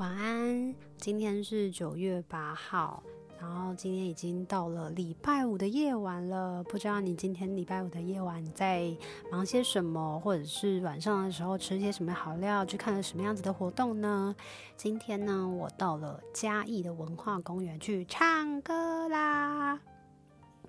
晚安，今天是九月八号，然后今天已经到了礼拜五的夜晚了。不知道你今天礼拜五的夜晚在忙些什么，或者是晚上的时候吃些什么好料，去看了什么样子的活动呢？今天呢，我到了嘉义的文化公园去唱歌啦。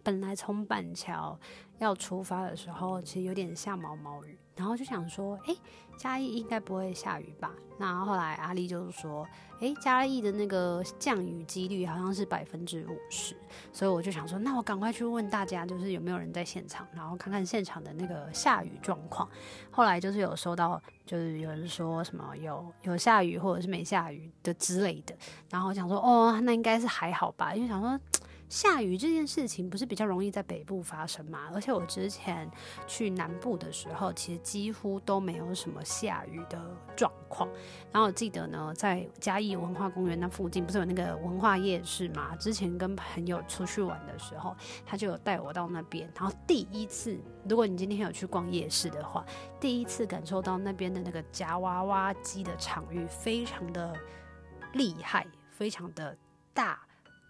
本来从板桥要出发的时候，其实有点下毛毛雨，然后就想说，哎，嘉义应该不会下雨吧？那后来阿丽就是说，哎，嘉义的那个降雨几率好像是百分之五十，所以我就想说，那我赶快去问大家，就是有没有人在现场，然后看看现场的那个下雨状况。后来就是有收到，就是有人说什么有有下雨或者是没下雨的之类的，然后我想说，哦，那应该是还好吧，因为想说。下雨这件事情不是比较容易在北部发生吗？而且我之前去南部的时候，其实几乎都没有什么下雨的状况。然后我记得呢，在嘉义文化公园那附近，不是有那个文化夜市吗？之前跟朋友出去玩的时候，他就有带我到那边。然后第一次，如果你今天有去逛夜市的话，第一次感受到那边的那个夹娃娃机的场域非常的厉害，非常的大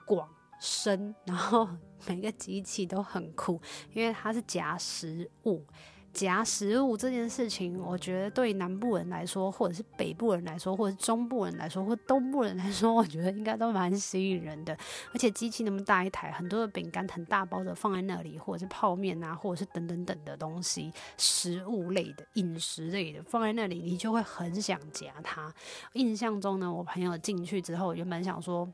广。深，然后 每个机器都很酷，因为它是夹食物。夹食物这件事情，我觉得对南部人来说，或者是北部人来说，或者中部人来说，或东部人来说，我觉得应该都蛮吸引人的。而且机器那么大一台，很多的饼干很大包的放在那里，或者是泡面啊，或者是等等等的东西，食物类的、饮食类的放在那里，你就会很想夹它。印象中呢，我朋友进去之后，原本想说。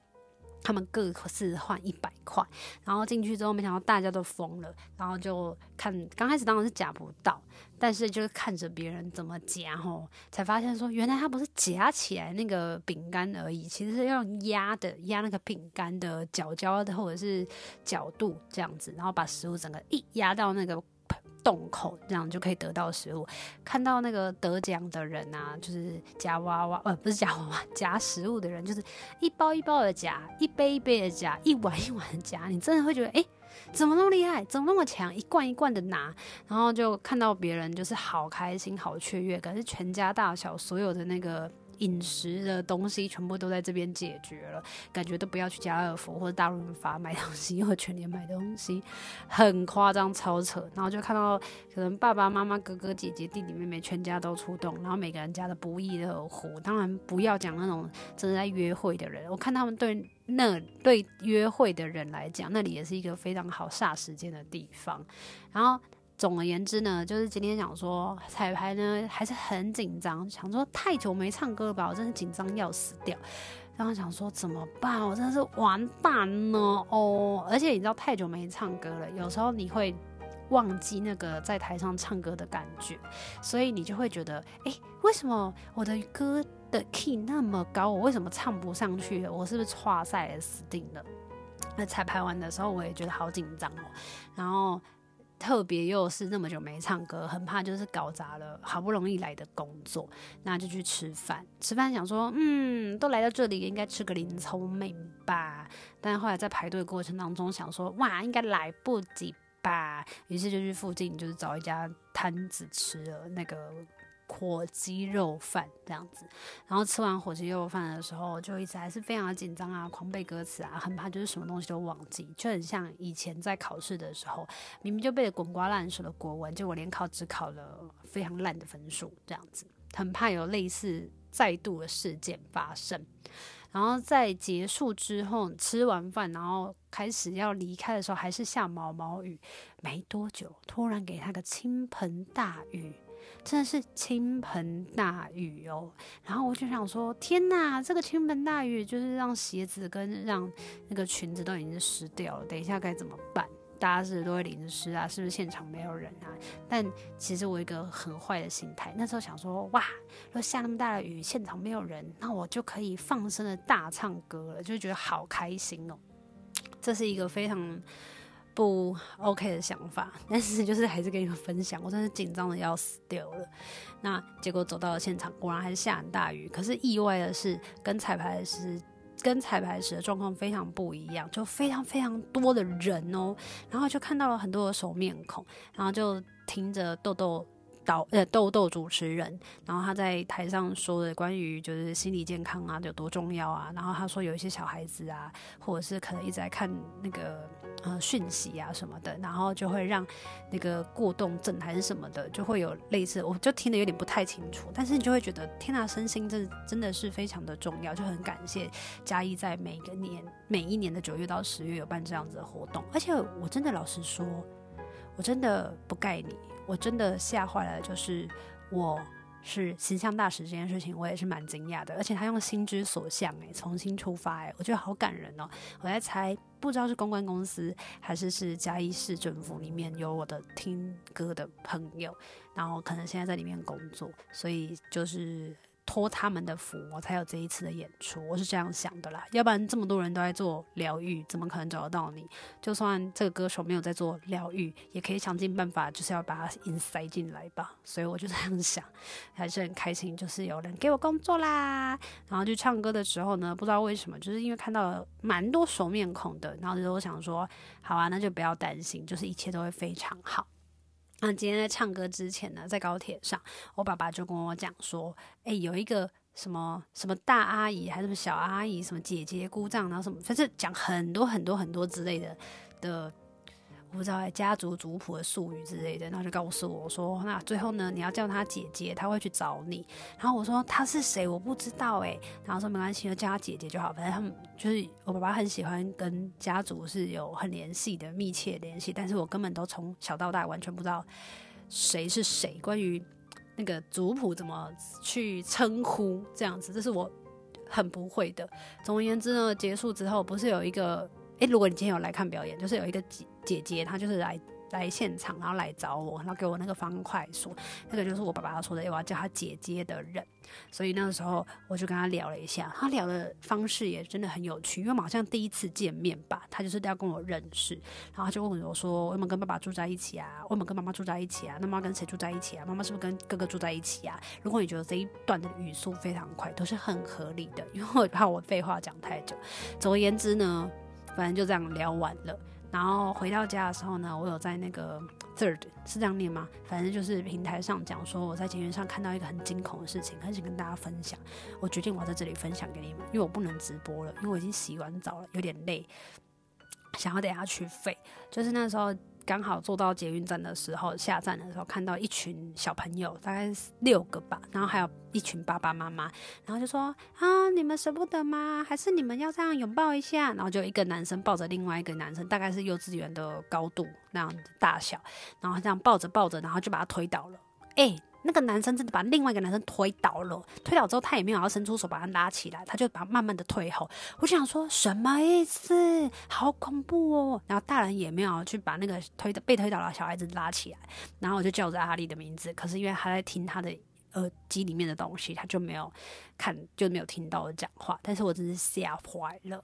他们各自换一百块，然后进去之后，没想到大家都疯了，然后就看，刚开始当然是夹不到，但是就是看着别人怎么夹吼，才发现说，原来他不是夹起来那个饼干而已，其实是用压的，压那个饼干的角角的或者是角度这样子，然后把食物整个一压到那个。洞口，这样就可以得到食物。看到那个得奖的人啊，就是夹娃娃，呃，不是夹娃娃，夹食物的人，就是一包一包的夹，一杯一杯的夹，一碗一碗的夹。你真的会觉得，哎，怎么那么厉害？怎么那么强？一罐一罐的拿，然后就看到别人就是好开心、好雀跃，可是全家大小所有的那个。饮食的东西全部都在这边解决了，感觉都不要去家乐福或者大润发买东西，或者全年买东西，很夸张超扯。然后就看到可能爸爸妈妈、哥哥姐姐、弟弟妹妹全家都出动，然后每个人家的不亦乐乎。当然不要讲那种正在约会的人，我看他们对那对约会的人来讲，那里也是一个非常好煞时间的地方。然后。总而言之呢，就是今天想说彩排呢还是很紧张，想说太久没唱歌了吧，我真的紧张要死掉。然后想说怎么办，我真的是完蛋了哦！而且你知道太久没唱歌了，有时候你会忘记那个在台上唱歌的感觉，所以你就会觉得，哎，为什么我的歌的 key 那么高，我为什么唱不上去？我是不是挫赛，死定了？那彩排完的时候，我也觉得好紧张哦，然后。特别又是那么久没唱歌，很怕就是搞砸了好不容易来的工作，那就去吃饭。吃饭想说，嗯，都来到这里，应该吃个林聪明吧。但后来在排队过程当中想说，哇，应该来不及吧。于是就去附近，就是找一家摊子吃了那个。火鸡肉饭这样子，然后吃完火鸡肉饭的时候，就一直还是非常的紧张啊，狂背歌词啊，很怕就是什么东西都忘记，就很像以前在考试的时候，明明就背的滚瓜烂熟的国文，结果联考只考了非常烂的分数，这样子，很怕有类似再度的事件发生。然后在结束之后，吃完饭，然后开始要离开的时候，还是下毛毛雨，没多久，突然给他个倾盆大雨。真的是倾盆大雨哦，然后我就想说，天哪，这个倾盆大雨就是让鞋子跟让那个裙子都已经湿掉了，等一下该怎么办？大家是不是都会淋湿啊？是不是现场没有人啊？但其实我一个很坏的心态，那时候想说，哇，如果下那么大的雨，现场没有人，那我就可以放声的大唱歌了，就觉得好开心哦。这是一个非常。不 OK 的想法，但是就是还是跟你们分享，我真是紧张的要死掉了。那结果走到了现场，果然还是下很大雨。可是意外的是，跟彩排时跟彩排时的状况非常不一样，就非常非常多的人哦。然后就看到了很多的熟面孔，然后就听着豆豆导呃豆豆主持人，然后他在台上说的关于就是心理健康啊有多重要啊，然后他说有一些小孩子啊，或者是可能一直在看那个呃讯息啊什么的，然后就会让那个过动症还是什么的，就会有类似，我就听得有点不太清楚，但是你就会觉得天呐，身心真真的是非常的重要，就很感谢嘉义在每个年每一年的九月到十月有办这样子的活动，而且我真的老实说，我真的不盖你。我真的吓坏了，就是我是形象大使这件事情，我也是蛮惊讶的。而且他用心之所向，哎，重新出发，哎，我觉得好感人哦。我在猜，不知道是公关公司还是是嘉义市政府里面有我的听歌的朋友，然后可能现在在里面工作，所以就是。托他们的福，我才有这一次的演出。我是这样想的啦，要不然这么多人都在做疗愈，怎么可能找得到你？就算这个歌手没有在做疗愈，也可以想尽办法，就是要把它硬塞进来吧。所以我就这样想，还是很开心，就是有人给我工作啦。然后去唱歌的时候呢，不知道为什么，就是因为看到蛮多熟面孔的，然后就我想说，好啊，那就不要担心，就是一切都会非常好。那今天在唱歌之前呢，在高铁上，我爸爸就跟我讲说：“诶，有一个什么什么大阿姨，还是什么小阿姨，什么姐姐姑丈，然后什么，反正讲很多很多很多之类的的。”不知道哎，家族族谱的术语之类的，然后就告诉我说，那最后呢，你要叫他姐姐，他会去找你。然后我说他是谁？我不知道哎。然后说没关系，就叫他姐姐就好。反正他们就是我爸爸很喜欢跟家族是有很联系的密切联系，但是我根本都从小到大完全不知道谁是谁。关于那个族谱怎么去称呼这样子，这是我很不会的。总而言之呢，结束之后不是有一个。诶，如果你今天有来看表演，就是有一个姐姐，她就是来来现场，然后来找我，然后给我那个方块说，那个就是我爸爸说的，我要叫她姐姐的人。所以那个时候我就跟他聊了一下，他聊的方式也真的很有趣，因为我们好像第一次见面吧，他就是要跟我认识，然后他就问我说，我有没有跟爸爸住在一起啊？我有没有跟妈妈住在一起啊？那妈妈跟谁住在一起啊？妈妈是不是跟哥哥住在一起啊？如果你觉得这一段的语速非常快，都是很合理的，因为我怕我废话讲太久。总而言之呢。反正就这样聊完了，然后回到家的时候呢，我有在那个 third 是这样念吗？反正就是平台上讲说我在前面上看到一个很惊恐的事情，很想跟大家分享。我决定我要在这里分享给你们，因为我不能直播了，因为我已经洗完澡了，有点累，想要等下去废。就是那时候。刚好坐到捷运站的时候，下站的时候看到一群小朋友，大概六个吧，然后还有一群爸爸妈妈，然后就说啊，你们舍不得吗？还是你们要这样拥抱一下？然后就一个男生抱着另外一个男生，大概是幼稚园的高度那样的大小，然后这样抱着抱着，然后就把他推倒了，诶。那个男生真的把另外一个男生推倒了，推倒之后他也没有要伸出手把他拉起来，他就把他慢慢的退后。我想说什么意思？好恐怖哦！然后大人也没有去把那个推被推倒的小孩子拉起来，然后我就叫着阿丽的名字，可是因为他在听他的耳机里面的东西，他就没有看，就没有听到我讲话。但是我真是吓坏了。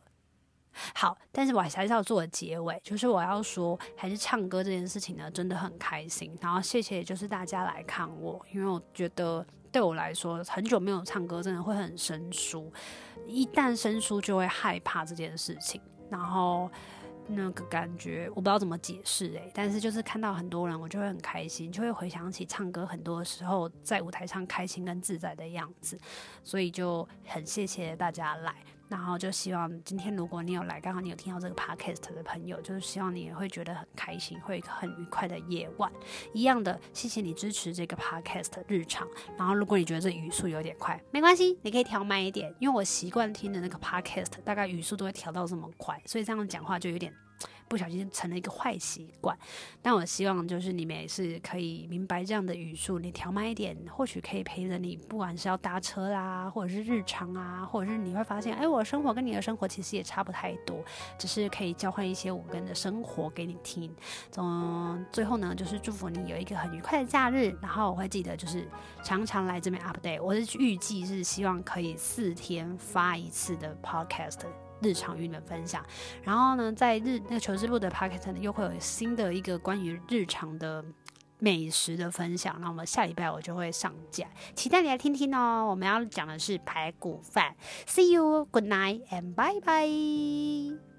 好，但是我还是要做结尾，就是我要说，还是唱歌这件事情呢，真的很开心。然后谢谢，就是大家来看我，因为我觉得对我来说，很久没有唱歌，真的会很生疏。一旦生疏，就会害怕这件事情。然后那个感觉，我不知道怎么解释诶，但是就是看到很多人，我就会很开心，就会回想起唱歌很多时候在舞台上开心跟自在的样子。所以就很谢谢大家来。然后就希望今天如果你有来，刚好你有听到这个 podcast 的朋友，就是希望你也会觉得很开心，会有一个很愉快的夜晚。一样的，谢谢你支持这个 podcast 日常。然后如果你觉得这语速有点快，没关系，你可以调慢一点，因为我习惯听的那个 podcast 大概语速都会调到这么快，所以这样讲话就有点。不小心成了一个坏习惯，但我希望就是你们也是可以明白这样的语速，你调慢一点，或许可以陪着你，不管是要搭车啦，或者是日常啊，或者是你会发现，哎，我的生活跟你的生活其实也差不太多，只是可以交换一些我跟的生活给你听。总最后呢，就是祝福你有一个很愉快的假日，然后我会记得就是常常来这边 update。我是预计是希望可以四天发一次的 podcast。日常与你们分享，然后呢，在日那个求之不得 podcast 又会有新的一个关于日常的美食的分享，那我们下礼拜我就会上架，期待你来听听哦。我们要讲的是排骨饭，See you, good night and bye bye。